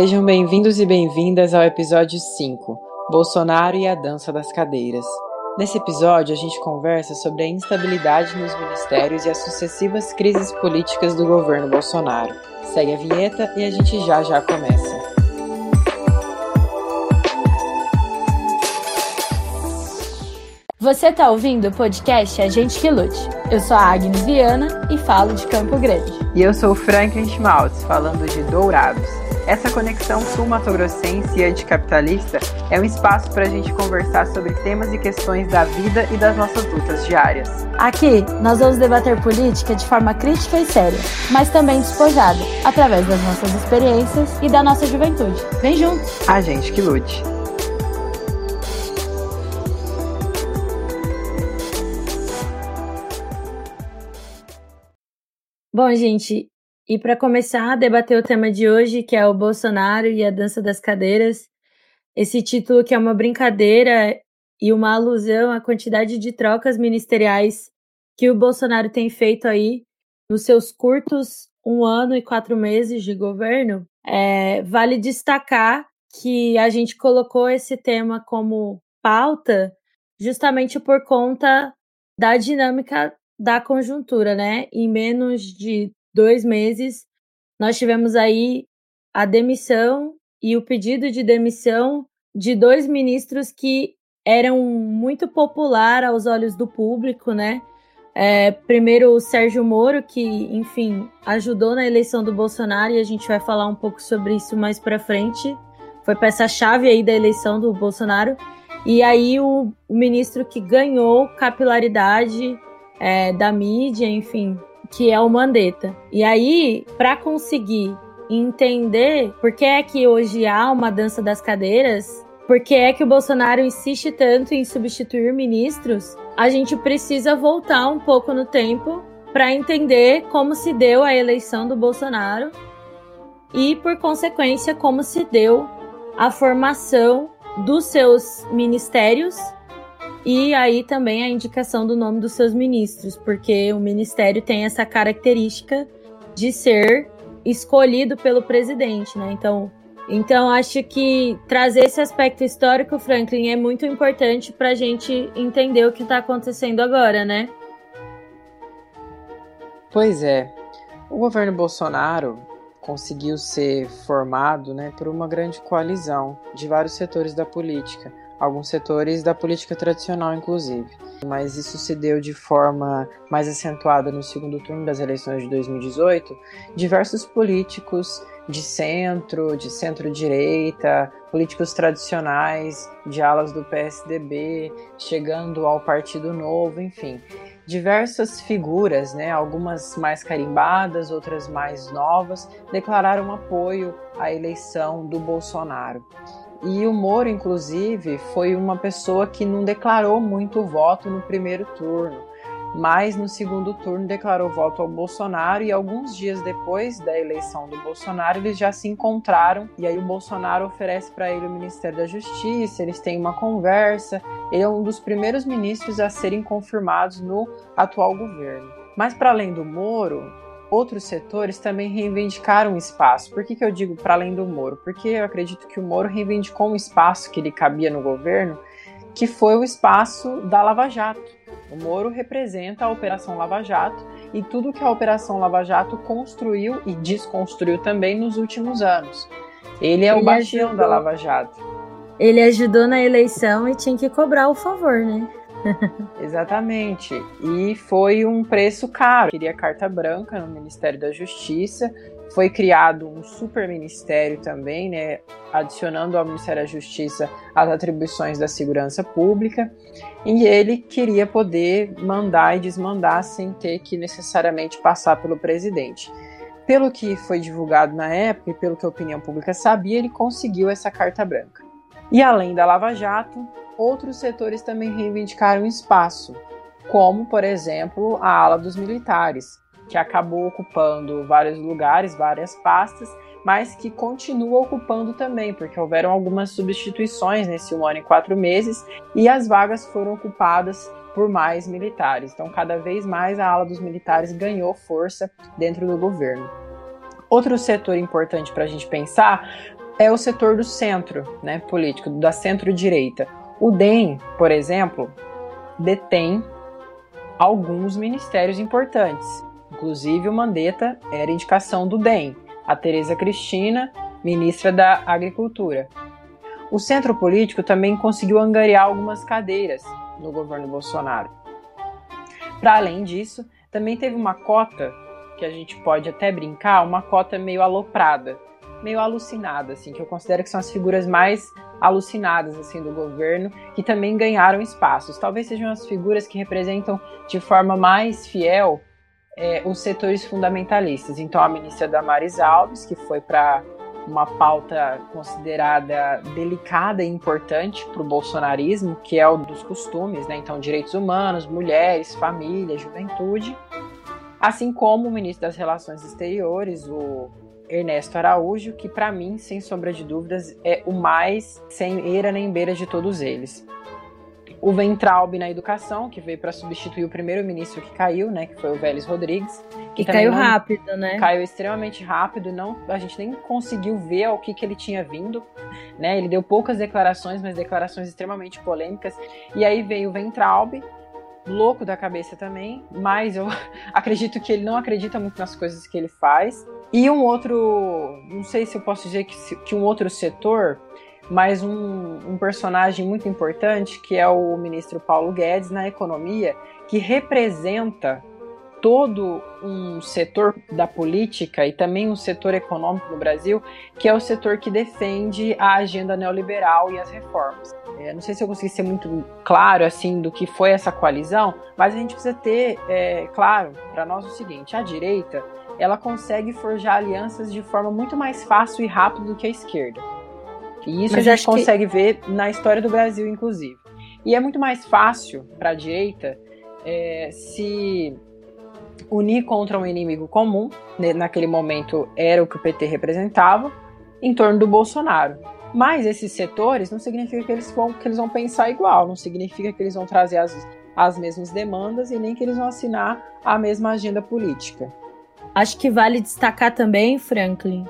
Sejam bem-vindos e bem-vindas ao episódio 5, Bolsonaro e a Dança das Cadeiras. Nesse episódio, a gente conversa sobre a instabilidade nos ministérios e as sucessivas crises políticas do governo Bolsonaro. Segue a vinheta e a gente já já começa. Você está ouvindo o podcast A Gente Que Lute. Eu sou a Agnes Viana e falo de Campo Grande. E eu sou o Franklin Schmaltz, falando de Dourados. Essa conexão sul-matogrossense e anticapitalista é um espaço para a gente conversar sobre temas e questões da vida e das nossas lutas diárias. Aqui, nós vamos debater política de forma crítica e séria, mas também despojada, através das nossas experiências e da nossa juventude. Vem junto! A gente que lute! Bom, gente, e para começar a debater o tema de hoje, que é o Bolsonaro e a dança das cadeiras, esse título que é uma brincadeira e uma alusão à quantidade de trocas ministeriais que o Bolsonaro tem feito aí nos seus curtos um ano e quatro meses de governo, é, vale destacar que a gente colocou esse tema como pauta justamente por conta da dinâmica da conjuntura, né? Em menos de dois meses, nós tivemos aí a demissão e o pedido de demissão de dois ministros que eram muito popular aos olhos do público, né? É, primeiro o Sérgio Moro, que, enfim, ajudou na eleição do Bolsonaro, e a gente vai falar um pouco sobre isso mais para frente. Foi peça-chave aí da eleição do Bolsonaro. E aí o, o ministro que ganhou capilaridade é, da mídia, enfim, que é o Mandetta. E aí, para conseguir entender por que é que hoje há uma dança das cadeiras, por que é que o Bolsonaro insiste tanto em substituir ministros, a gente precisa voltar um pouco no tempo para entender como se deu a eleição do Bolsonaro e, por consequência, como se deu a formação dos seus ministérios e aí também a indicação do nome dos seus ministros, porque o ministério tem essa característica de ser escolhido pelo presidente, né? Então, então acho que trazer esse aspecto histórico, Franklin, é muito importante para a gente entender o que está acontecendo agora, né? Pois é. O governo Bolsonaro conseguiu ser formado né, por uma grande coalizão de vários setores da política alguns setores da política tradicional, inclusive. Mas isso se deu de forma mais acentuada no segundo turno das eleições de 2018. Diversos políticos de centro, de centro-direita, políticos tradicionais, de alas do PSDB, chegando ao Partido Novo, enfim. Diversas figuras, né, algumas mais carimbadas, outras mais novas, declararam apoio à eleição do Bolsonaro. E o Moro, inclusive, foi uma pessoa que não declarou muito voto no primeiro turno, mas no segundo turno declarou voto ao Bolsonaro e alguns dias depois da eleição do Bolsonaro eles já se encontraram e aí o Bolsonaro oferece para ele o Ministério da Justiça, eles têm uma conversa. Ele é um dos primeiros ministros a serem confirmados no atual governo. Mas para além do Moro, outros setores também reivindicaram espaço. Por que, que eu digo para além do Moro? Porque eu acredito que o Moro reivindicou um espaço que lhe cabia no governo, que foi o espaço da Lava Jato. O Moro representa a Operação Lava Jato e tudo que a Operação Lava Jato construiu e desconstruiu também nos últimos anos. Ele é Ele o bastião ajudou. da Lava Jato. Ele ajudou na eleição e tinha que cobrar o favor, né? Exatamente. E foi um preço caro. Queria carta branca no Ministério da Justiça. Foi criado um super ministério também, né, adicionando ao Ministério da Justiça as atribuições da segurança pública. E ele queria poder mandar e desmandar sem ter que necessariamente passar pelo presidente. Pelo que foi divulgado na época e pelo que a opinião pública sabia, ele conseguiu essa carta branca. E além da Lava Jato, outros setores também reivindicaram espaço, como, por exemplo, a ala dos militares, que acabou ocupando vários lugares, várias pastas, mas que continua ocupando também, porque houveram algumas substituições nesse um ano e quatro meses e as vagas foram ocupadas por mais militares. Então, cada vez mais a ala dos militares ganhou força dentro do governo. Outro setor importante para a gente pensar é o setor do centro né, político, da centro-direita. O DEM, por exemplo, detém alguns ministérios importantes. Inclusive, o Mandetta era indicação do DEM. A Tereza Cristina, ministra da Agricultura. O centro político também conseguiu angariar algumas cadeiras no governo Bolsonaro. Para além disso, também teve uma cota que a gente pode até brincar, uma cota meio aloprada, meio alucinada, assim, que eu considero que são as figuras mais alucinadas assim do governo, que também ganharam espaços. Talvez sejam as figuras que representam de forma mais fiel é, os setores fundamentalistas. Então, a ministra Damares Alves, que foi para uma pauta considerada delicada e importante para o bolsonarismo, que é o dos costumes, né? Então, direitos humanos, mulheres, família, juventude, assim como o ministro das Relações Exteriores, o Ernesto Araújo, que para mim, sem sombra de dúvidas, é o mais sem eira nem beira de todos eles. O Ventralbe na educação, que veio para substituir o primeiro ministro que caiu, né, que foi o Vélez Rodrigues, que caiu não, rápido, né? Caiu extremamente rápido, não, a gente nem conseguiu ver ao que, que ele tinha vindo, né? Ele deu poucas declarações, mas declarações extremamente polêmicas. E aí veio o Ventralbe, louco da cabeça também, mas eu acredito que ele não acredita muito nas coisas que ele faz. E um outro, não sei se eu posso dizer que, que um outro setor, mas um, um, personagem muito importante, que é o ministro Paulo Guedes na economia, que representa todo um setor da política e também um setor econômico no Brasil, que é o setor que defende a agenda neoliberal e as reformas. É, não sei se eu consegui ser muito claro assim do que foi essa coalizão, mas a gente precisa ter é, claro para nós o seguinte: a direita ela consegue forjar alianças de forma muito mais fácil e rápida do que a esquerda. E isso Mas a gente consegue que... ver na história do Brasil, inclusive. E é muito mais fácil para a direita é, se unir contra um inimigo comum, né, naquele momento era o que o PT representava, em torno do Bolsonaro. Mas esses setores não significa que eles vão, que eles vão pensar igual, não significa que eles vão trazer as, as mesmas demandas e nem que eles vão assinar a mesma agenda política. Acho que vale destacar também, Franklin,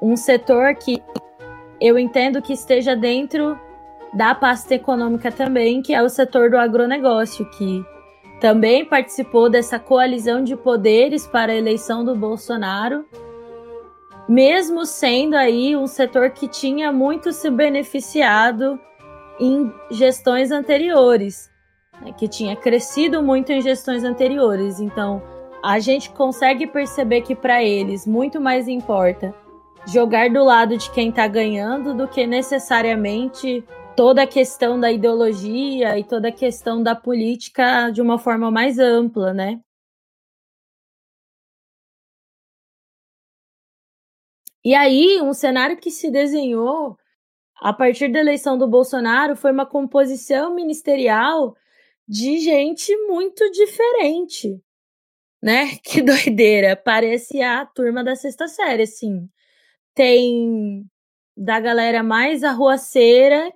um setor que eu entendo que esteja dentro da pasta econômica também, que é o setor do agronegócio, que também participou dessa coalizão de poderes para a eleição do Bolsonaro, mesmo sendo aí um setor que tinha muito se beneficiado em gestões anteriores, né, que tinha crescido muito em gestões anteriores. Então, a gente consegue perceber que para eles muito mais importa jogar do lado de quem está ganhando do que necessariamente toda a questão da ideologia e toda a questão da política de uma forma mais ampla, né? E aí, um cenário que se desenhou a partir da eleição do Bolsonaro foi uma composição ministerial de gente muito diferente né? Que doideira. Parece a turma da sexta série, assim. Tem da galera mais arruaceira,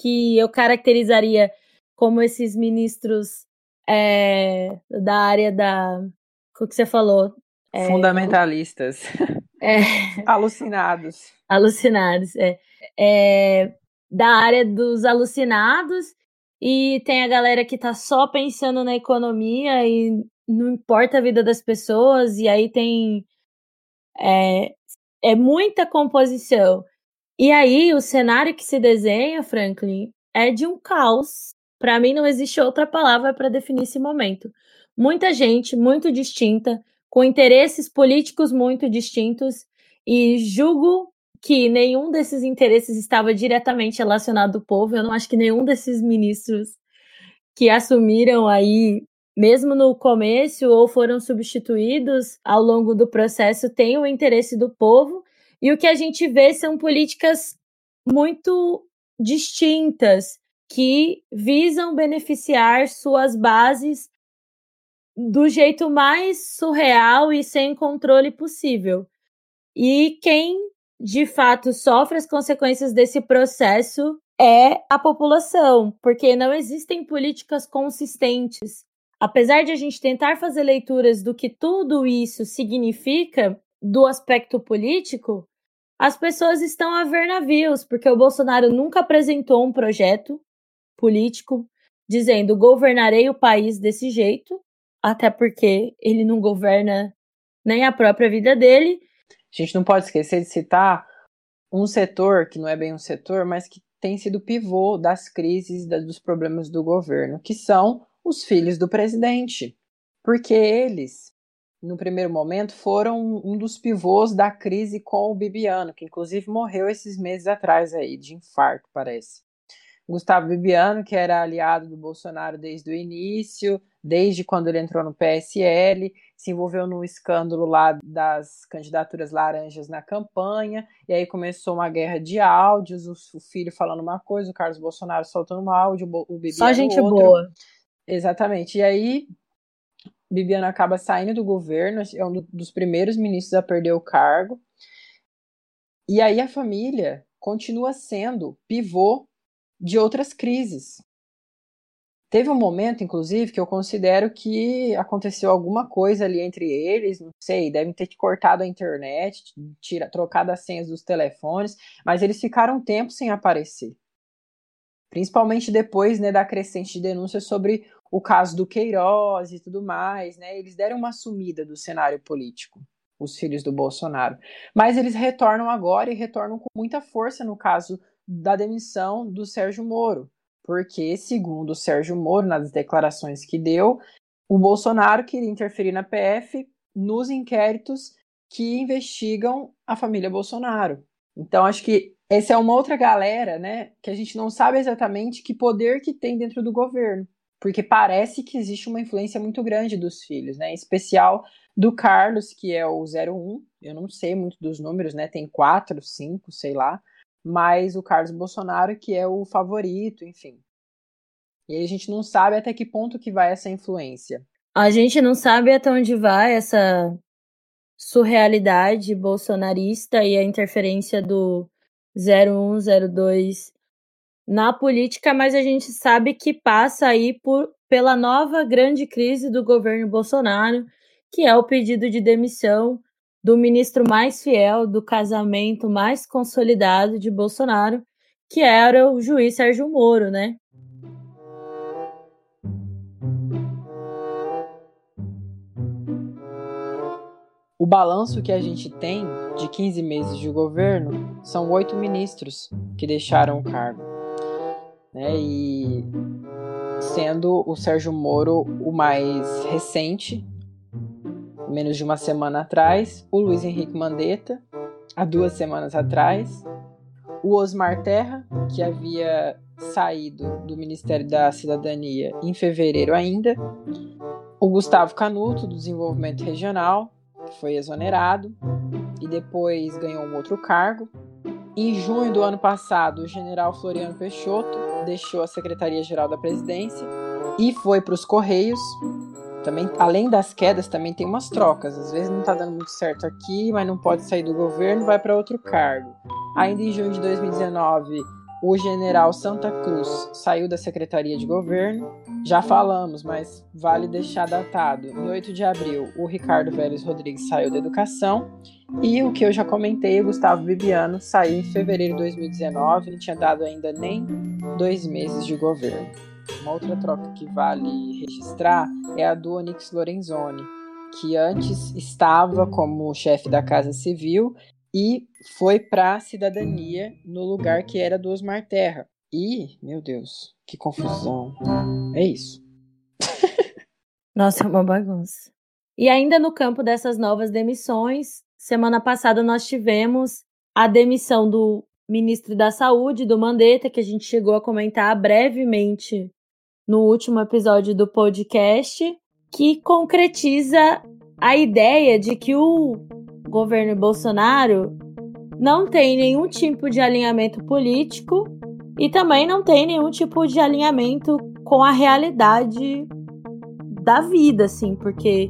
que eu caracterizaria como esses ministros é, da área da. O que você falou? É, Fundamentalistas. É, alucinados. Alucinados, é. é. Da área dos alucinados. E tem a galera que tá só pensando na economia e não importa a vida das pessoas, e aí tem. É, é muita composição. E aí, o cenário que se desenha, Franklin, é de um caos. Para mim, não existe outra palavra para definir esse momento. Muita gente muito distinta, com interesses políticos muito distintos, e julgo que nenhum desses interesses estava diretamente relacionado ao povo. Eu não acho que nenhum desses ministros que assumiram aí mesmo no começo ou foram substituídos ao longo do processo, têm o interesse do povo. E o que a gente vê são políticas muito distintas que visam beneficiar suas bases do jeito mais surreal e sem controle possível. E quem de fato sofre as consequências desse processo é a população, porque não existem políticas consistentes apesar de a gente tentar fazer leituras do que tudo isso significa do aspecto político, as pessoas estão a ver navios, porque o Bolsonaro nunca apresentou um projeto político dizendo governarei o país desse jeito, até porque ele não governa nem a própria vida dele. A gente não pode esquecer de citar um setor que não é bem um setor, mas que tem sido pivô das crises, dos problemas do governo, que são os filhos do presidente. Porque eles, no primeiro momento, foram um dos pivôs da crise com o Bibiano, que inclusive morreu esses meses atrás aí, de infarto, parece. Gustavo Bibiano, que era aliado do Bolsonaro desde o início, desde quando ele entrou no PSL, se envolveu no escândalo lá das candidaturas laranjas na campanha, e aí começou uma guerra de áudios, o, filho falando uma coisa, o Carlos Bolsonaro soltando um áudio, o Bibiano Só gente outro. boa. Exatamente. E aí Bibiano acaba saindo do governo, é um dos primeiros ministros a perder o cargo. E aí a família continua sendo pivô de outras crises. Teve um momento, inclusive, que eu considero que aconteceu alguma coisa ali entre eles, não sei, devem ter cortado a internet, tira, trocado as senhas dos telefones, mas eles ficaram um tempo sem aparecer. Principalmente depois né, da crescente de denúncias sobre o caso do Queiroz e tudo mais, né? Eles deram uma sumida do cenário político, os filhos do Bolsonaro. Mas eles retornam agora e retornam com muita força no caso da demissão do Sérgio Moro porque, segundo o Sérgio Moro, nas declarações que deu, o Bolsonaro queria interferir na PF nos inquéritos que investigam a família Bolsonaro. Então, acho que essa é uma outra galera, né, que a gente não sabe exatamente que poder que tem dentro do governo, porque parece que existe uma influência muito grande dos filhos, né, em especial do Carlos, que é o 01, eu não sei muito dos números, né, tem quatro, cinco, sei lá, mas o Carlos Bolsonaro que é o favorito, enfim. E aí a gente não sabe até que ponto que vai essa influência. A gente não sabe até onde vai essa surrealidade bolsonarista e a interferência do 0102 na política, mas a gente sabe que passa aí por, pela nova grande crise do governo Bolsonaro, que é o pedido de demissão do ministro mais fiel do casamento mais consolidado de Bolsonaro, que era o juiz Sérgio Moro, né? O balanço que a gente tem de 15 meses de governo são oito ministros que deixaram o cargo. Né? E sendo o Sérgio Moro o mais recente, menos de uma semana atrás, o Luiz Henrique Mandetta, há duas semanas atrás, o Osmar Terra, que havia saído do Ministério da Cidadania em fevereiro ainda, o Gustavo Canuto, do Desenvolvimento Regional, foi exonerado e depois ganhou um outro cargo. Em junho do ano passado, o general Floriano Peixoto deixou a Secretaria-Geral da Presidência e foi para os Correios, também, além das quedas, também tem umas trocas. Às vezes não está dando muito certo aqui, mas não pode sair do governo, vai para outro cargo. Ainda em junho de 2019, o general Santa Cruz saiu da Secretaria de Governo. Já falamos, mas vale deixar datado. Em 8 de abril, o Ricardo Vélez Rodrigues saiu da Educação. E o que eu já comentei, o Gustavo Bibiano saiu em fevereiro de 2019, não tinha dado ainda nem dois meses de governo. Uma outra troca que vale registrar é a do Onyx Lorenzoni, que antes estava como chefe da Casa Civil e foi para a cidadania no lugar que era do Osmar Terra. E, meu Deus, que confusão. É isso. Nossa, é uma bagunça. E ainda no campo dessas novas demissões, semana passada nós tivemos a demissão do ministro da Saúde, do Mandetta, que a gente chegou a comentar brevemente no último episódio do podcast, que concretiza a ideia de que o governo Bolsonaro não tem nenhum tipo de alinhamento político e também não tem nenhum tipo de alinhamento com a realidade da vida, assim, porque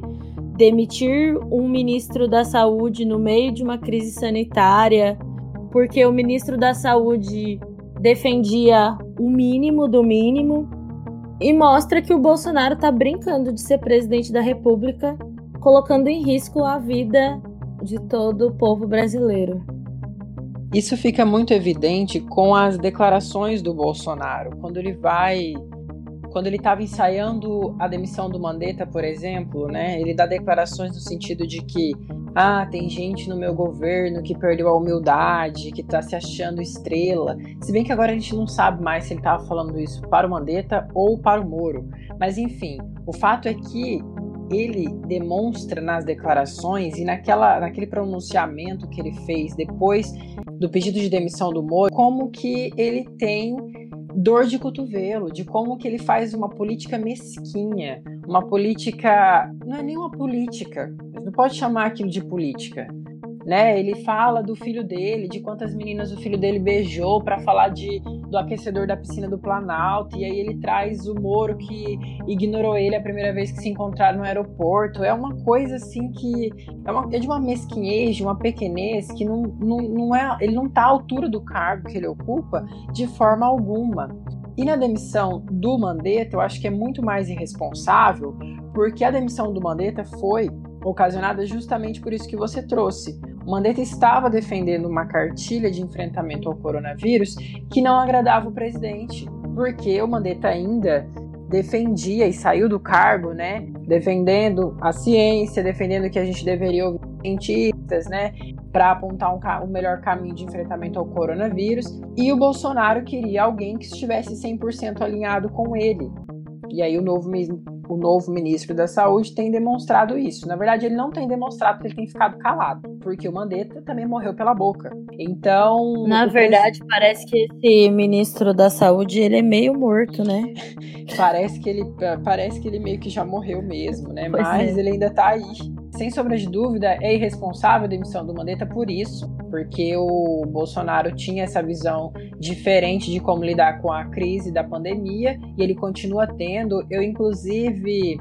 demitir um ministro da saúde no meio de uma crise sanitária porque o ministro da Saúde defendia o mínimo do mínimo e mostra que o Bolsonaro está brincando de ser presidente da República, colocando em risco a vida de todo o povo brasileiro. Isso fica muito evidente com as declarações do Bolsonaro, quando ele vai quando ele estava ensaiando a demissão do Mandetta, por exemplo, né, ele dá declarações no sentido de que ah, tem gente no meu governo que perdeu a humildade, que está se achando estrela. Se bem que agora a gente não sabe mais se ele estava falando isso para o Mandetta ou para o Moro. Mas enfim, o fato é que ele demonstra nas declarações e naquela, naquele pronunciamento que ele fez depois do pedido de demissão do Moro, como que ele tem dor de cotovelo, de como que ele faz uma política mesquinha, uma política, não é nem uma política, não pode chamar aquilo de política, né? Ele fala do filho dele, de quantas meninas o filho dele beijou para falar de, do aquecedor da piscina do Planalto, e aí ele traz o Moro que ignorou ele a primeira vez que se encontraram no aeroporto. É uma coisa assim que é, uma, é de uma mesquinhez, de uma pequenez que não, não, não é, ele não está à altura do cargo que ele ocupa de forma alguma. E na demissão do Mandetta, eu acho que é muito mais irresponsável, porque a demissão do Mandetta foi ocasionada justamente por isso que você trouxe. O Mandetta estava defendendo uma cartilha de enfrentamento ao coronavírus que não agradava o presidente, porque o Mandetta ainda defendia e saiu do cargo, né, defendendo a ciência, defendendo que a gente deveria ouvir cientistas, né, para apontar um, um, melhor caminho de enfrentamento ao coronavírus, e o Bolsonaro queria alguém que estivesse 100% alinhado com ele. E aí o novo o novo ministro da Saúde tem demonstrado isso. Na verdade, ele não tem demonstrado que ele tem ficado calado, porque o Mandetta também morreu pela boca. Então. Na verdade, parece que esse ministro da Saúde ele é meio morto, né? parece que ele parece que ele meio que já morreu mesmo, né? Pois Mas é. ele ainda tá aí. Sem sombra de dúvida, é irresponsável a demissão do Mandetta por isso, porque o Bolsonaro tinha essa visão diferente de como lidar com a crise da pandemia e ele continua tendo. Eu, inclusive,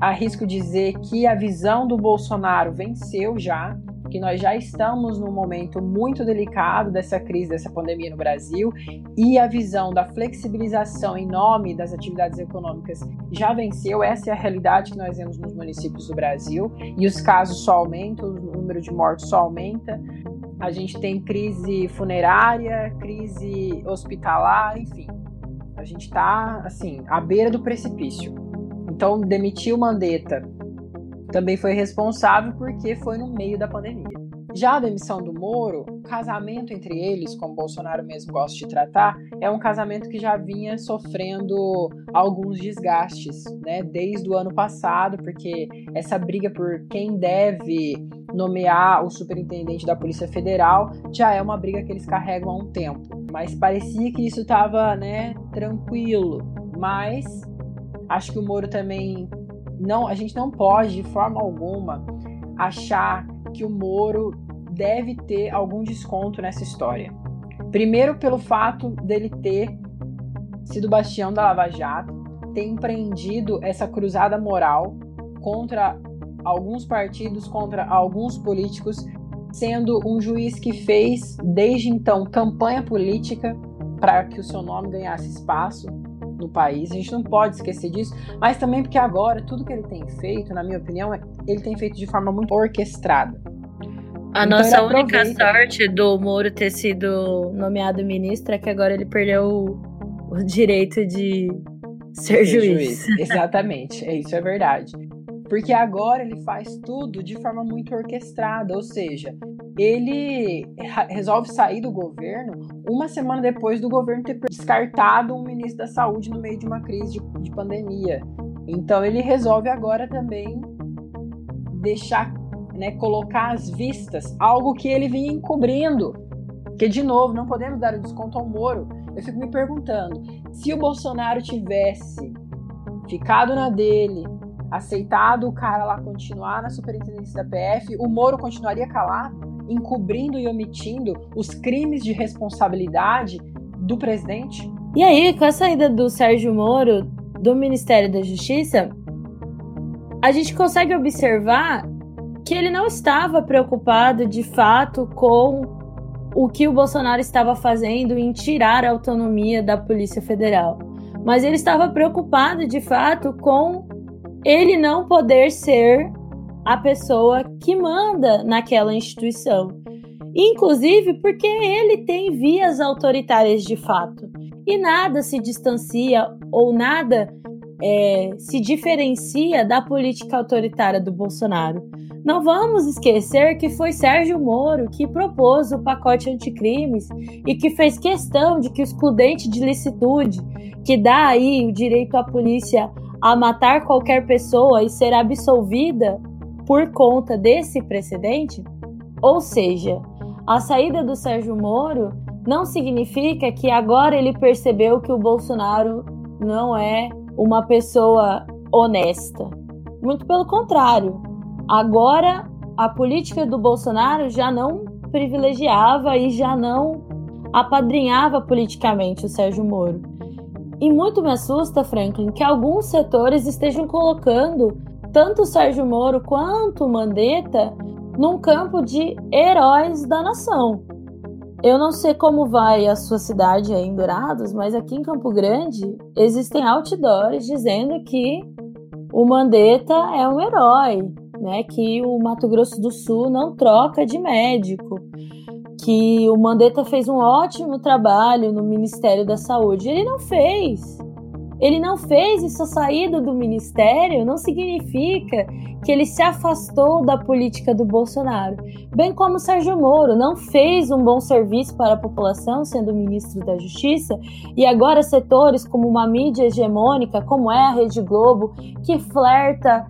arrisco dizer que a visão do Bolsonaro venceu já que nós já estamos num momento muito delicado dessa crise, dessa pandemia no Brasil, e a visão da flexibilização em nome das atividades econômicas já venceu. Essa é a realidade que nós vemos nos municípios do Brasil, e os casos só aumentam, o número de mortos só aumenta. A gente tem crise funerária, crise hospitalar, enfim. A gente está, assim, à beira do precipício. Então, demitir o Mandetta também foi responsável porque foi no meio da pandemia. Já a demissão do Moro, o casamento entre eles, como Bolsonaro mesmo gosta de tratar, é um casamento que já vinha sofrendo alguns desgastes, né, desde o ano passado, porque essa briga por quem deve nomear o superintendente da Polícia Federal já é uma briga que eles carregam há um tempo. Mas parecia que isso estava, né, tranquilo. Mas acho que o Moro também não, a gente não pode de forma alguma achar que o Moro deve ter algum desconto nessa história. Primeiro, pelo fato dele ter sido bastião da Lava Jato, ter empreendido essa cruzada moral contra alguns partidos, contra alguns políticos, sendo um juiz que fez, desde então, campanha política para que o seu nome ganhasse espaço, no país. A gente não pode esquecer disso, mas também porque agora tudo que ele tem feito, na minha opinião, é, ele tem feito de forma muito orquestrada. A então nossa única sorte do Moro ter sido nomeado ministro é que agora ele perdeu o, o direito de ser, ser juiz. juiz. Exatamente, é isso é verdade. Porque agora ele faz tudo de forma muito orquestrada, ou seja, ele resolve sair do governo uma semana depois do governo ter descartado um ministro da saúde no meio de uma crise de, de pandemia. Então ele resolve agora também deixar, né, colocar às vistas algo que ele vinha encobrindo. Que de novo, não podemos dar o desconto ao Moro. Eu fico me perguntando, se o Bolsonaro tivesse ficado na dele, aceitado o cara lá continuar na superintendência da PF, o Moro continuaria calado? Encobrindo e omitindo os crimes de responsabilidade do presidente? E aí, com a saída do Sérgio Moro do Ministério da Justiça, a gente consegue observar que ele não estava preocupado de fato com o que o Bolsonaro estava fazendo em tirar a autonomia da Polícia Federal. Mas ele estava preocupado de fato com ele não poder ser a pessoa que manda naquela instituição. inclusive porque ele tem vias autoritárias de fato. E nada se distancia ou nada é, se diferencia da política autoritária do Bolsonaro. Não vamos esquecer que foi Sérgio Moro que propôs o pacote anticrimes e que fez questão de que o excludente de licitude, que dá aí o direito à polícia a matar qualquer pessoa e ser absolvida por conta desse precedente, ou seja, a saída do Sérgio Moro não significa que agora ele percebeu que o Bolsonaro não é uma pessoa honesta. Muito pelo contrário. Agora a política do Bolsonaro já não privilegiava e já não apadrinhava politicamente o Sérgio Moro. E muito me assusta, Franklin, que alguns setores estejam colocando tanto o Sérgio Moro quanto o Mandetta num campo de heróis da nação. Eu não sei como vai a sua cidade aí em Dourados, mas aqui em Campo Grande existem outdoors dizendo que o Mandetta é um herói, né? Que o Mato Grosso do Sul não troca de médico, que o Mandetta fez um ótimo trabalho no Ministério da Saúde. Ele não fez. Ele não fez essa saída do ministério, não significa que ele se afastou da política do Bolsonaro. Bem como Sérgio Moro não fez um bom serviço para a população, sendo ministro da Justiça, e agora setores como uma mídia hegemônica, como é a Rede Globo, que flerta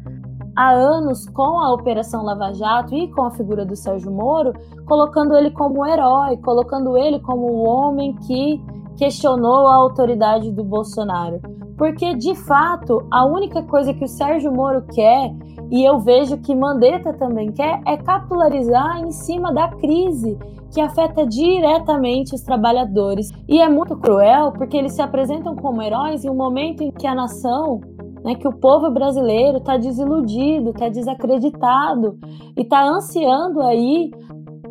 há anos com a Operação Lava Jato e com a figura do Sérgio Moro, colocando ele como herói, colocando ele como o homem que questionou a autoridade do Bolsonaro. Porque, de fato, a única coisa que o Sérgio Moro quer, e eu vejo que Mandetta também quer, é capitularizar em cima da crise que afeta diretamente os trabalhadores. E é muito cruel porque eles se apresentam como heróis em um momento em que a nação né, que o povo brasileiro está desiludido, está desacreditado e está ansiando aí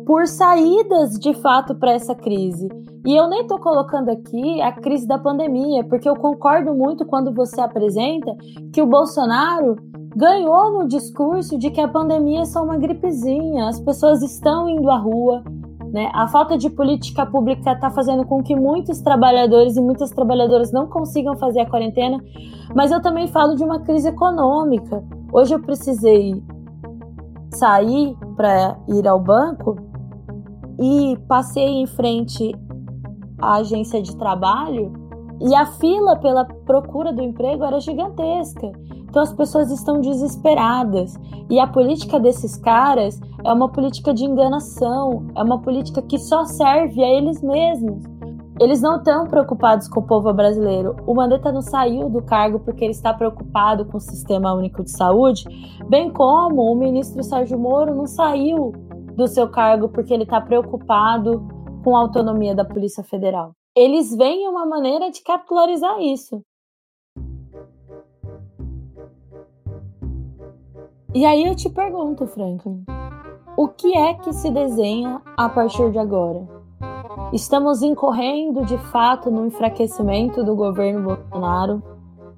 por saídas de fato para essa crise. E eu nem estou colocando aqui a crise da pandemia, porque eu concordo muito quando você apresenta que o Bolsonaro ganhou no discurso de que a pandemia é só uma gripezinha, as pessoas estão indo à rua. Né? A falta de política pública está fazendo com que muitos trabalhadores e muitas trabalhadoras não consigam fazer a quarentena, mas eu também falo de uma crise econômica. Hoje eu precisei sair para ir ao banco e passei em frente à agência de trabalho e a fila pela procura do emprego era gigantesca. Então as pessoas estão desesperadas. E a política desses caras é uma política de enganação, é uma política que só serve a eles mesmos. Eles não estão preocupados com o povo brasileiro. O Mandetta não saiu do cargo porque ele está preocupado com o Sistema Único de Saúde, bem como o ministro Sérgio Moro não saiu do seu cargo porque ele está preocupado com a autonomia da Polícia Federal. Eles veem uma maneira de capitularizar isso. E aí eu te pergunto, Franklin, o que é que se desenha a partir de agora? Estamos incorrendo de fato no enfraquecimento do governo Bolsonaro?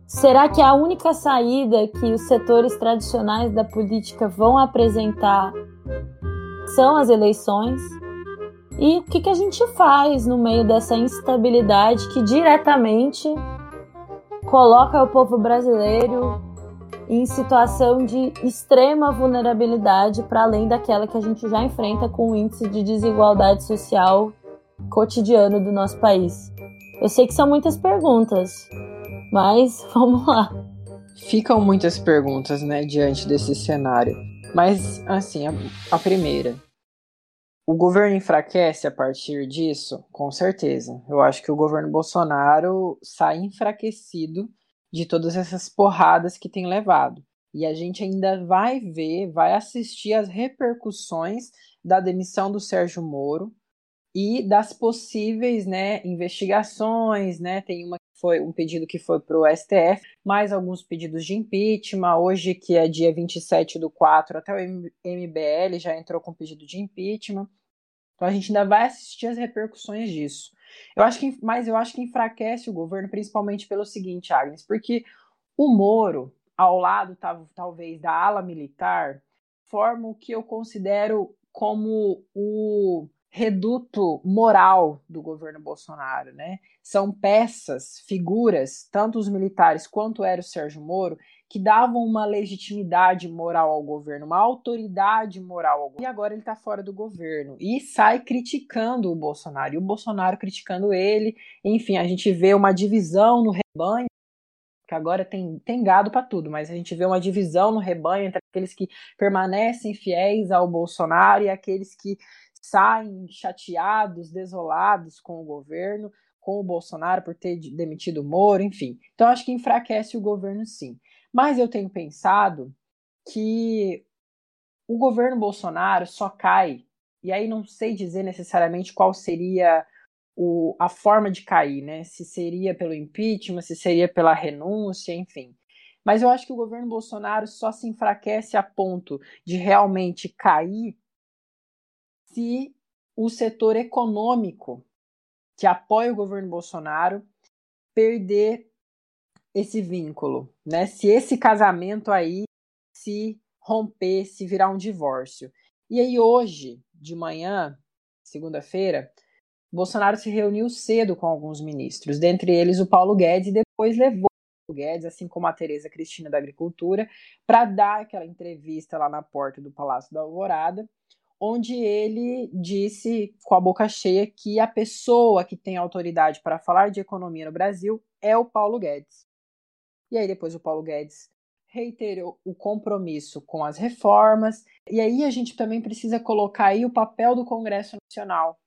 Será que a única saída que os setores tradicionais da política vão apresentar são as eleições. E o que, que a gente faz no meio dessa instabilidade que diretamente coloca o povo brasileiro em situação de extrema vulnerabilidade para além daquela que a gente já enfrenta com o índice de desigualdade social cotidiano do nosso país. Eu sei que são muitas perguntas, mas vamos lá. Ficam muitas perguntas, né, diante desse cenário. Mas, assim, a, a primeira. O governo enfraquece a partir disso? Com certeza. Eu acho que o governo Bolsonaro sai enfraquecido de todas essas porradas que tem levado. E a gente ainda vai ver, vai assistir as repercussões da demissão do Sérgio Moro e das possíveis né, investigações, né? Tem uma foi um pedido que foi para o STF, mais alguns pedidos de impeachment. Hoje, que é dia 27 do 4, até o MBL já entrou com pedido de impeachment. Então a gente ainda vai assistir as repercussões disso. Eu acho que, mas eu acho que enfraquece o governo, principalmente pelo seguinte, Agnes, porque o Moro, ao lado talvez da ala militar, forma o que eu considero como o reduto moral do governo Bolsonaro, né? São peças, figuras, tanto os militares quanto era o Sérgio Moro, que davam uma legitimidade moral ao governo, uma autoridade moral ao governo. E agora ele está fora do governo e sai criticando o Bolsonaro, e o Bolsonaro criticando ele. Enfim, a gente vê uma divisão no rebanho, que agora tem, tem gado para tudo, mas a gente vê uma divisão no rebanho entre aqueles que permanecem fiéis ao Bolsonaro e aqueles que saem chateados, desolados com o governo, com o Bolsonaro por ter demitido o Moro, enfim. Então acho que enfraquece o governo sim. Mas eu tenho pensado que o governo Bolsonaro só cai, e aí não sei dizer necessariamente qual seria o, a forma de cair, né? Se seria pelo impeachment, se seria pela renúncia, enfim. Mas eu acho que o governo Bolsonaro só se enfraquece a ponto de realmente cair se o setor econômico que apoia o governo Bolsonaro perder esse vínculo, né? Se esse casamento aí se romper, se virar um divórcio. E aí hoje, de manhã, segunda-feira, Bolsonaro se reuniu cedo com alguns ministros, dentre eles o Paulo Guedes, e depois levou o Guedes, assim como a Tereza Cristina da Agricultura, para dar aquela entrevista lá na porta do Palácio da Alvorada, onde ele disse com a boca cheia que a pessoa que tem autoridade para falar de economia no Brasil é o Paulo Guedes. E aí depois o Paulo Guedes reiterou o compromisso com as reformas. E aí a gente também precisa colocar aí o papel do Congresso Nacional.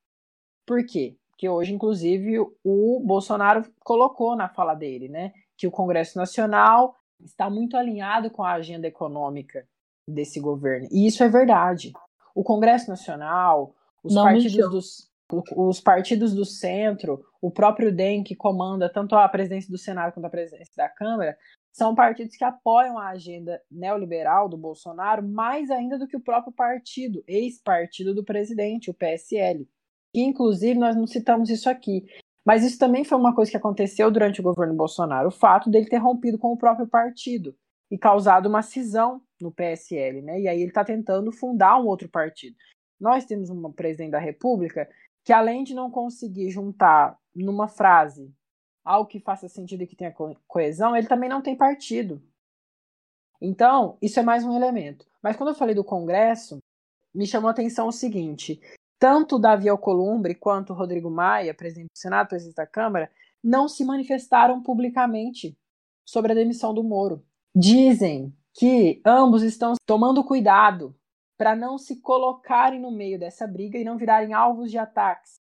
Por quê? Porque hoje, inclusive, o Bolsonaro colocou na fala dele, né, que o Congresso Nacional está muito alinhado com a agenda econômica desse governo. E isso é verdade. O Congresso Nacional, os Não partidos dos os partidos do centro, o próprio DEM, que comanda tanto a presidência do Senado quanto a presidência da Câmara, são partidos que apoiam a agenda neoliberal do Bolsonaro mais ainda do que o próprio partido, ex-partido do presidente, o PSL. E, inclusive, nós não citamos isso aqui, mas isso também foi uma coisa que aconteceu durante o governo Bolsonaro, o fato dele ter rompido com o próprio partido e causado uma cisão no PSL, né? E aí ele está tentando fundar um outro partido. Nós temos um presidente da República que além de não conseguir juntar numa frase algo que faça sentido e que tenha coesão, ele também não tem partido. Então, isso é mais um elemento. Mas quando eu falei do Congresso, me chamou a atenção o seguinte: tanto Davi Alcolumbre quanto Rodrigo Maia, presidente do Senado, presidente da Câmara, não se manifestaram publicamente sobre a demissão do Moro. Dizem que ambos estão tomando cuidado para não se colocarem no meio dessa briga e não virarem alvos de ataques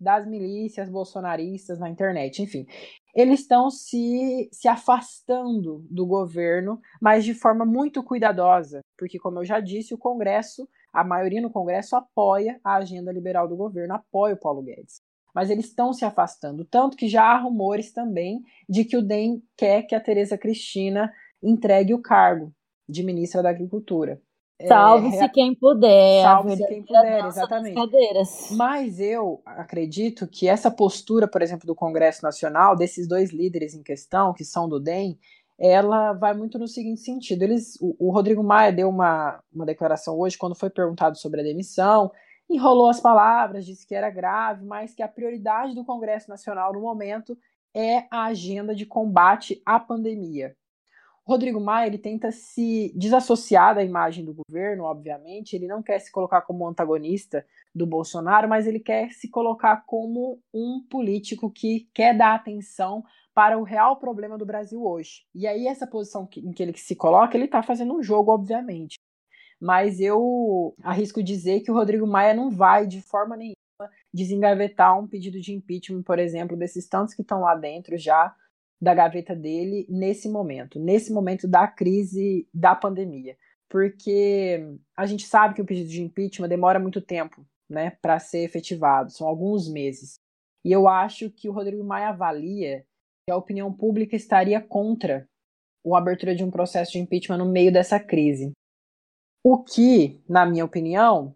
das milícias bolsonaristas na internet, enfim. Eles estão se, se afastando do governo, mas de forma muito cuidadosa, porque, como eu já disse, o Congresso, a maioria no Congresso apoia a agenda liberal do governo, apoia o Paulo Guedes. Mas eles estão se afastando, tanto que já há rumores também de que o DEM quer que a Tereza Cristina entregue o cargo de ministra da Agricultura. Salve-se é, quem puder. Salve-se quem puder, exatamente. Mas eu acredito que essa postura, por exemplo, do Congresso Nacional, desses dois líderes em questão, que são do DEM, ela vai muito no seguinte sentido. Eles, o, o Rodrigo Maia deu uma, uma declaração hoje, quando foi perguntado sobre a demissão, enrolou as palavras, disse que era grave, mas que a prioridade do Congresso Nacional no momento é a agenda de combate à pandemia. Rodrigo Maia ele tenta se desassociar da imagem do governo, obviamente, ele não quer se colocar como antagonista do Bolsonaro, mas ele quer se colocar como um político que quer dar atenção para o real problema do Brasil hoje. E aí essa posição em que ele se coloca, ele está fazendo um jogo, obviamente. Mas eu arrisco dizer que o Rodrigo Maia não vai de forma nenhuma desengavetar um pedido de impeachment, por exemplo, desses tantos que estão lá dentro já da gaveta dele nesse momento, nesse momento da crise da pandemia. Porque a gente sabe que o pedido de impeachment demora muito tempo né, para ser efetivado, são alguns meses. E eu acho que o Rodrigo Maia avalia que a opinião pública estaria contra a abertura de um processo de impeachment no meio dessa crise. O que, na minha opinião,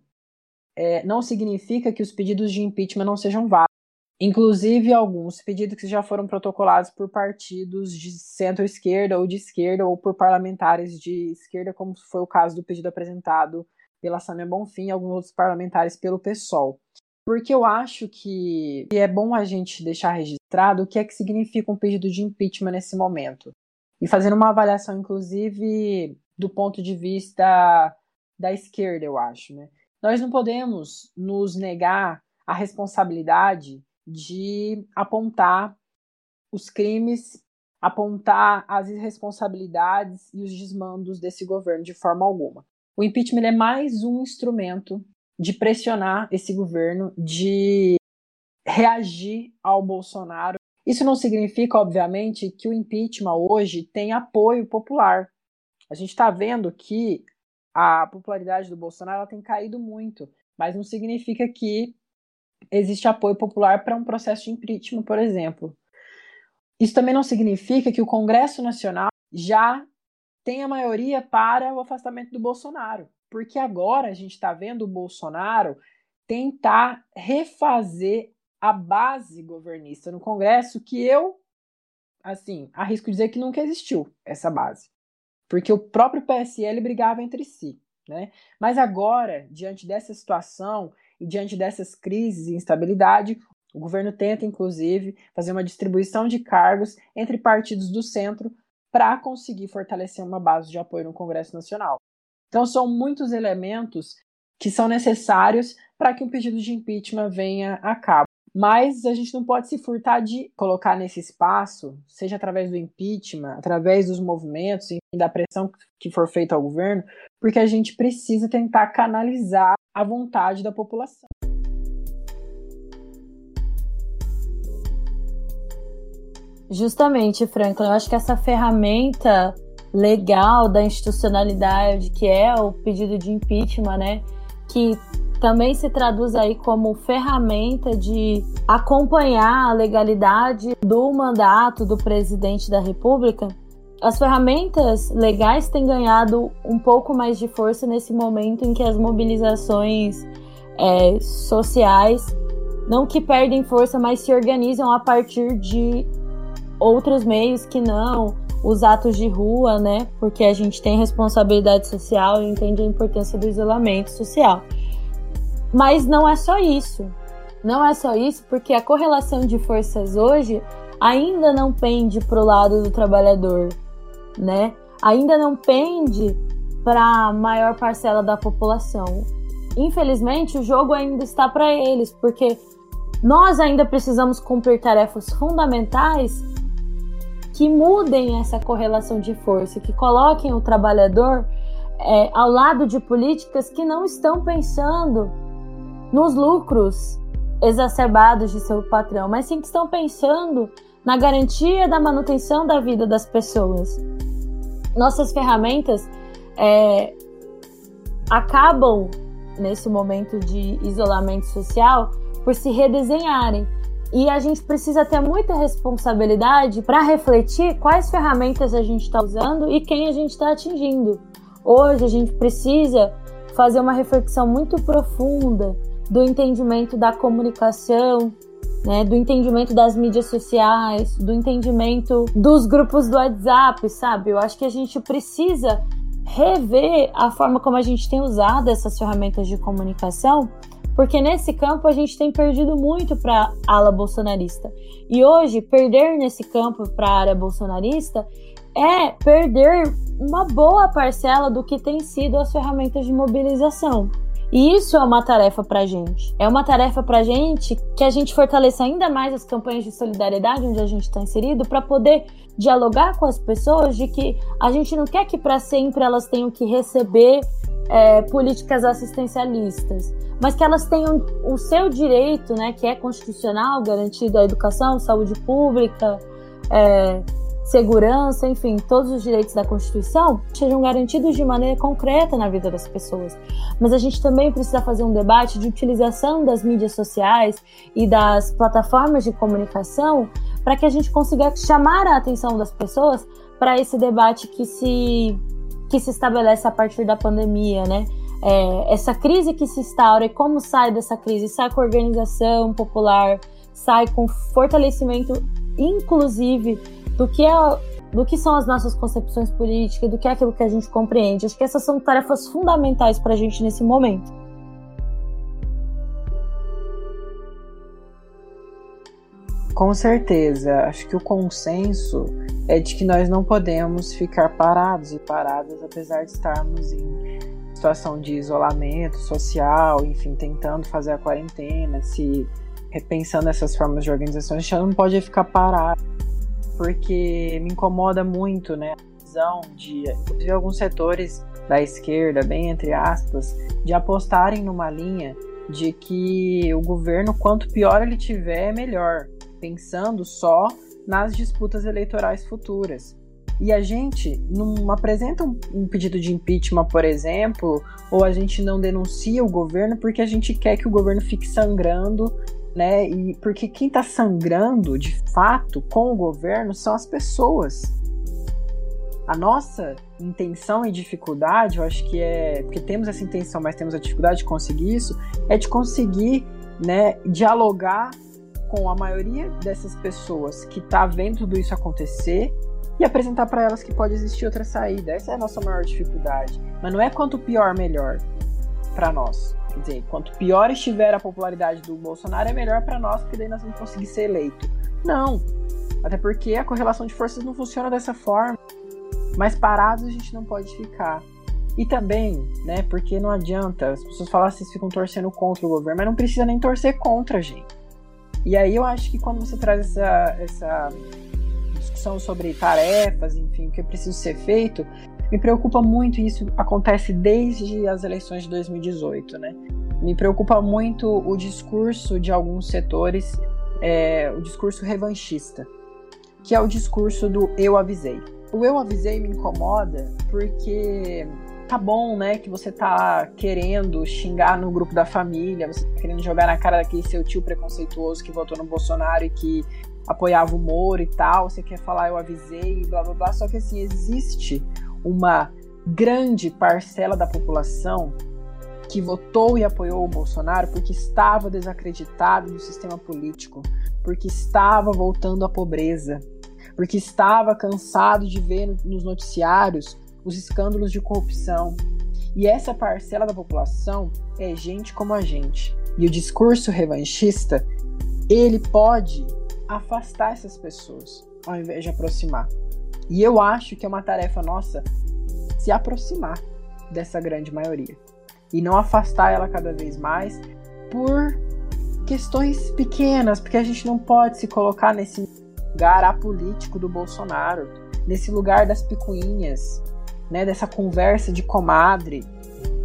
é, não significa que os pedidos de impeachment não sejam válidos. Inclusive alguns pedidos que já foram protocolados por partidos de centro-esquerda ou de esquerda ou por parlamentares de esquerda, como foi o caso do pedido apresentado pela Samia Bonfim e alguns outros parlamentares pelo PSOL. porque eu acho que é bom a gente deixar registrado o que é que significa um pedido de impeachment nesse momento. E fazendo uma avaliação, inclusive, do ponto de vista da esquerda, eu acho. Né? Nós não podemos nos negar a responsabilidade de apontar os crimes, apontar as irresponsabilidades e os desmandos desse governo de forma alguma. O impeachment é mais um instrumento de pressionar esse governo, de reagir ao Bolsonaro. Isso não significa, obviamente, que o impeachment hoje tem apoio popular. A gente está vendo que a popularidade do Bolsonaro tem caído muito, mas não significa que existe apoio popular para um processo de impeachment, por exemplo. Isso também não significa que o Congresso Nacional já tem a maioria para o afastamento do Bolsonaro porque agora a gente está vendo o Bolsonaro tentar refazer a base governista no Congresso, que eu, assim, arrisco dizer que nunca existiu essa base, porque o próprio PSL brigava entre si. Né? Mas agora, diante dessa situação e diante dessas crises e instabilidade, o governo tenta, inclusive, fazer uma distribuição de cargos entre partidos do centro para conseguir fortalecer uma base de apoio no Congresso Nacional. Então, são muitos elementos que são necessários para que um pedido de impeachment venha a cabo. Mas a gente não pode se furtar de colocar nesse espaço, seja através do impeachment, através dos movimentos, enfim, da pressão que for feita ao governo, porque a gente precisa tentar canalizar a vontade da população. Justamente, Franklin, eu acho que essa ferramenta legal da institucionalidade, que é o pedido de impeachment, né? Que também se traduz aí como ferramenta de acompanhar a legalidade do mandato do presidente da República. As ferramentas legais têm ganhado um pouco mais de força nesse momento em que as mobilizações é, sociais, não que perdem força, mas se organizam a partir de outros meios que não os atos de rua, né? Porque a gente tem responsabilidade social e entende a importância do isolamento social. Mas não é só isso. Não é só isso, porque a correlação de forças hoje ainda não pende para o lado do trabalhador, né? Ainda não pende para a maior parcela da população. Infelizmente, o jogo ainda está para eles, porque nós ainda precisamos cumprir tarefas fundamentais que mudem essa correlação de força, que coloquem o trabalhador é, ao lado de políticas que não estão pensando nos lucros exacerbados de seu patrão, mas sim que estão pensando na garantia da manutenção da vida das pessoas. Nossas ferramentas é, acabam, nesse momento de isolamento social, por se redesenharem e a gente precisa ter muita responsabilidade para refletir quais ferramentas a gente está usando e quem a gente está atingindo. Hoje a gente precisa fazer uma reflexão muito profunda do entendimento da comunicação, né, do entendimento das mídias sociais, do entendimento dos grupos do WhatsApp, sabe? Eu acho que a gente precisa rever a forma como a gente tem usado essas ferramentas de comunicação porque nesse campo a gente tem perdido muito para a ala bolsonarista. E hoje, perder nesse campo para a área bolsonarista é perder uma boa parcela do que tem sido as ferramentas de mobilização. E isso é uma tarefa para a gente. É uma tarefa para a gente que a gente fortaleça ainda mais as campanhas de solidariedade onde a gente está inserido para poder dialogar com as pessoas de que a gente não quer que para sempre elas tenham que receber é, políticas assistencialistas, mas que elas tenham o seu direito, né, que é constitucional, garantido à educação, saúde pública, é, segurança, enfim, todos os direitos da Constituição sejam garantidos de maneira concreta na vida das pessoas. Mas a gente também precisa fazer um debate de utilização das mídias sociais e das plataformas de comunicação para que a gente consiga chamar a atenção das pessoas para esse debate que se que se estabelece a partir da pandemia, né? É, essa crise que se instaura e como sai dessa crise? Sai com organização popular, sai com fortalecimento, inclusive, do que é do que são as nossas concepções políticas, do que é aquilo que a gente compreende. Acho que essas são tarefas fundamentais para a gente nesse momento. Com certeza. Acho que o consenso é de que nós não podemos ficar parados e paradas, apesar de estarmos em situação de isolamento social, enfim, tentando fazer a quarentena, se repensando essas formas de organização. A gente não pode ficar parado, porque me incomoda muito, né? A visão de, inclusive, alguns setores da esquerda, bem entre aspas, de apostarem numa linha de que o governo, quanto pior ele tiver, é melhor, pensando só nas disputas eleitorais futuras. E a gente não apresenta um, pedido de impeachment, por exemplo, ou a gente não denuncia o governo porque a gente quer que o governo fique sangrando, né? E porque quem está sangrando de fato com o governo são as pessoas. A nossa intenção e dificuldade, eu acho que é. Porque temos essa intenção, mas temos a dificuldade de conseguir isso, é de conseguir né, dialogar com a maioria dessas pessoas que está vendo tudo isso acontecer e apresentar para elas que pode existir outra saída. Essa é a nossa maior dificuldade. Mas não é quanto pior, melhor para nós. Quer dizer, quanto pior estiver a popularidade do Bolsonaro, é melhor para nós, porque daí nós vamos conseguir ser eleito. Não. Até porque a correlação de forças não funciona dessa forma. Mas parados a gente não pode ficar. E também, né, porque não adianta, as pessoas falam assim, ficam torcendo contra o governo, mas não precisa nem torcer contra, gente. E aí eu acho que quando você traz essa, essa discussão sobre tarefas, enfim, o que precisa ser feito, me preocupa muito, e isso acontece desde as eleições de 2018, né? Me preocupa muito o discurso de alguns setores, é, o discurso revanchista, que é o discurso do eu avisei. O eu avisei me incomoda porque tá bom, né, que você tá querendo xingar no grupo da família, você tá querendo jogar na cara daquele seu tio preconceituoso que votou no Bolsonaro e que apoiava o Moro e tal, você quer falar eu avisei, blá blá blá, só que assim, existe uma grande parcela da população que votou e apoiou o Bolsonaro porque estava desacreditado do sistema político, porque estava voltando à pobreza, porque estava cansado de ver nos noticiários os escândalos de corrupção. E essa parcela da população é gente como a gente. E o discurso revanchista, ele pode afastar essas pessoas ao invés de aproximar. E eu acho que é uma tarefa nossa se aproximar dessa grande maioria e não afastar ela cada vez mais por questões pequenas, porque a gente não pode se colocar nesse lugar apolítico do Bolsonaro, nesse lugar das picuinhas, né, dessa conversa de comadre,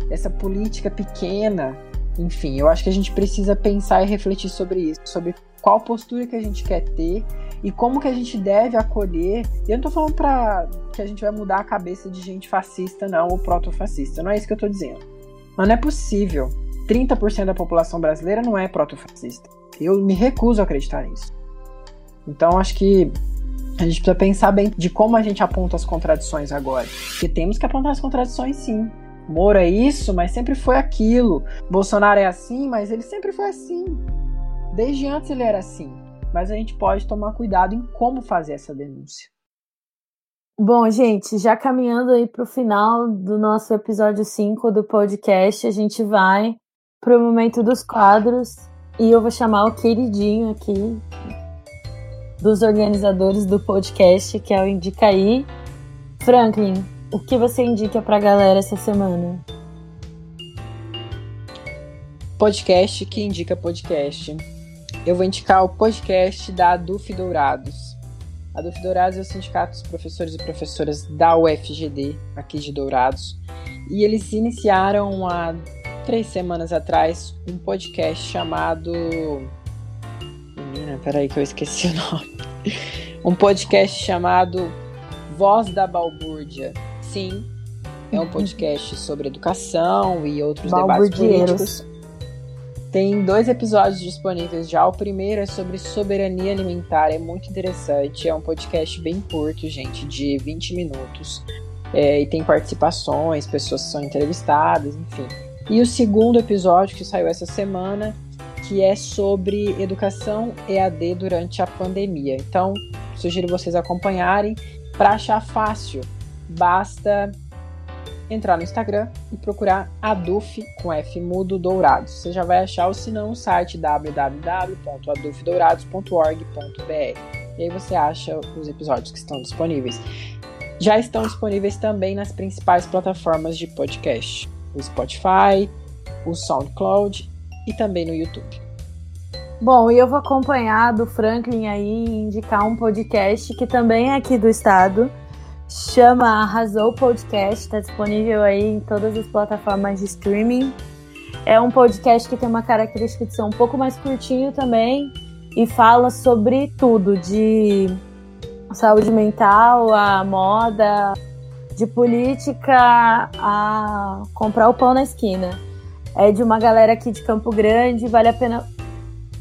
dessa política pequena. Enfim, eu acho que a gente precisa pensar e refletir sobre isso, sobre qual postura que a gente quer ter e como que a gente deve acolher. E eu não tô falando pra que a gente vai mudar a cabeça de gente fascista, não, ou proto-fascista. Não é isso que eu tô dizendo. Mas não é possível. 30% da população brasileira não é proto-fascista. Eu me recuso a acreditar nisso. Então acho que a gente precisa pensar bem de como a gente aponta as contradições agora. Porque temos que apontar as contradições sim. Moro é isso, mas sempre foi aquilo. Bolsonaro é assim, mas ele sempre foi assim. Desde antes ele era assim. Mas a gente pode tomar cuidado em como fazer essa denúncia. Bom, gente, já caminhando aí para o final do nosso episódio 5 do podcast, a gente vai para o momento dos quadros e eu vou chamar o queridinho aqui dos organizadores do podcast, que é o Indicaí. Franklin, o que você indica para a galera essa semana? Podcast que indica podcast. Eu vou indicar o podcast da ADUF Dourados. A ADUF Dourados é o Sindicato dos Professores e Professoras da UFGD, aqui de Dourados. E eles iniciaram há três semanas atrás um podcast chamado Menina, peraí que eu esqueci o nome. Um podcast chamado Voz da Balbúrdia. Sim, é um podcast sobre educação e outros debates políticos. Tem dois episódios disponíveis já. O primeiro é sobre soberania alimentar, é muito interessante. É um podcast bem curto, gente, de 20 minutos. É, e tem participações, pessoas que são entrevistadas, enfim. E o segundo episódio que saiu essa semana que é sobre educação EAD durante a pandemia. Então, sugiro vocês acompanharem. Para achar fácil, basta entrar no Instagram e procurar Aduf com F mudo Dourados. Você já vai achar, ou se não, o site www.adufdourados.org.br. E aí você acha os episódios que estão disponíveis. Já estão disponíveis também nas principais plataformas de podcast: o Spotify, o SoundCloud e também no YouTube. Bom, e eu vou acompanhar do Franklin aí indicar um podcast que também é aqui do estado. Chama Arrasou Podcast, está disponível aí em todas as plataformas de streaming. É um podcast que tem uma característica de ser um pouco mais curtinho também e fala sobre tudo, de saúde mental, a moda, de política a comprar o pão na esquina. É de uma galera aqui de Campo Grande, vale a pena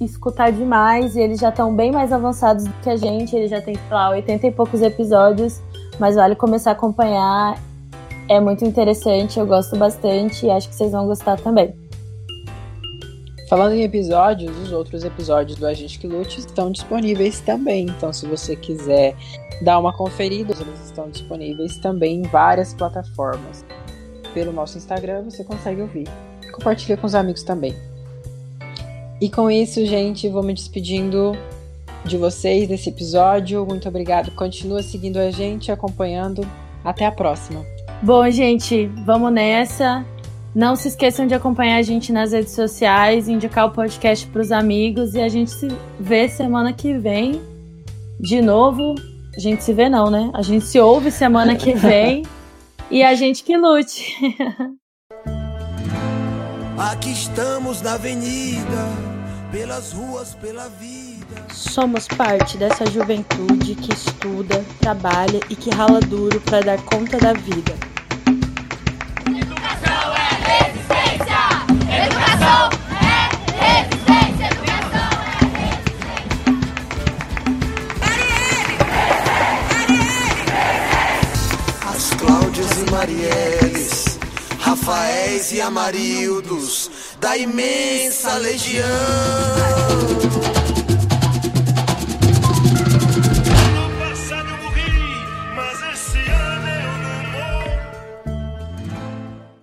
escutar demais e eles já estão bem mais avançados do que a gente, eles já têm, sei lá, 80 e poucos episódios, mas vale começar a acompanhar. É muito interessante, eu gosto bastante e acho que vocês vão gostar também. Falando em episódios, os outros episódios do Agente que Lute estão disponíveis também. Então, se você quiser dar uma conferida, eles estão disponíveis também em várias plataformas. Pelo nosso Instagram você consegue ouvir. Compartilha com os amigos também. E com isso, gente, vou me despedindo de vocês desse episódio. Muito obrigado. Continua seguindo a gente, acompanhando. Até a próxima. Bom, gente, vamos nessa. Não se esqueçam de acompanhar a gente nas redes sociais, indicar o podcast para os amigos e a gente se vê semana que vem. De novo, a gente se vê não, né? A gente se ouve semana que vem e a gente que lute. Aqui estamos na avenida, pelas ruas, pela vida. Somos parte dessa juventude que estuda, trabalha e que rala duro para dar conta da vida. Educação é resistência! Educação é resistência! Educação é resistência! As Cláudias e Marieles Rafaéis e Amarildos da imensa legião.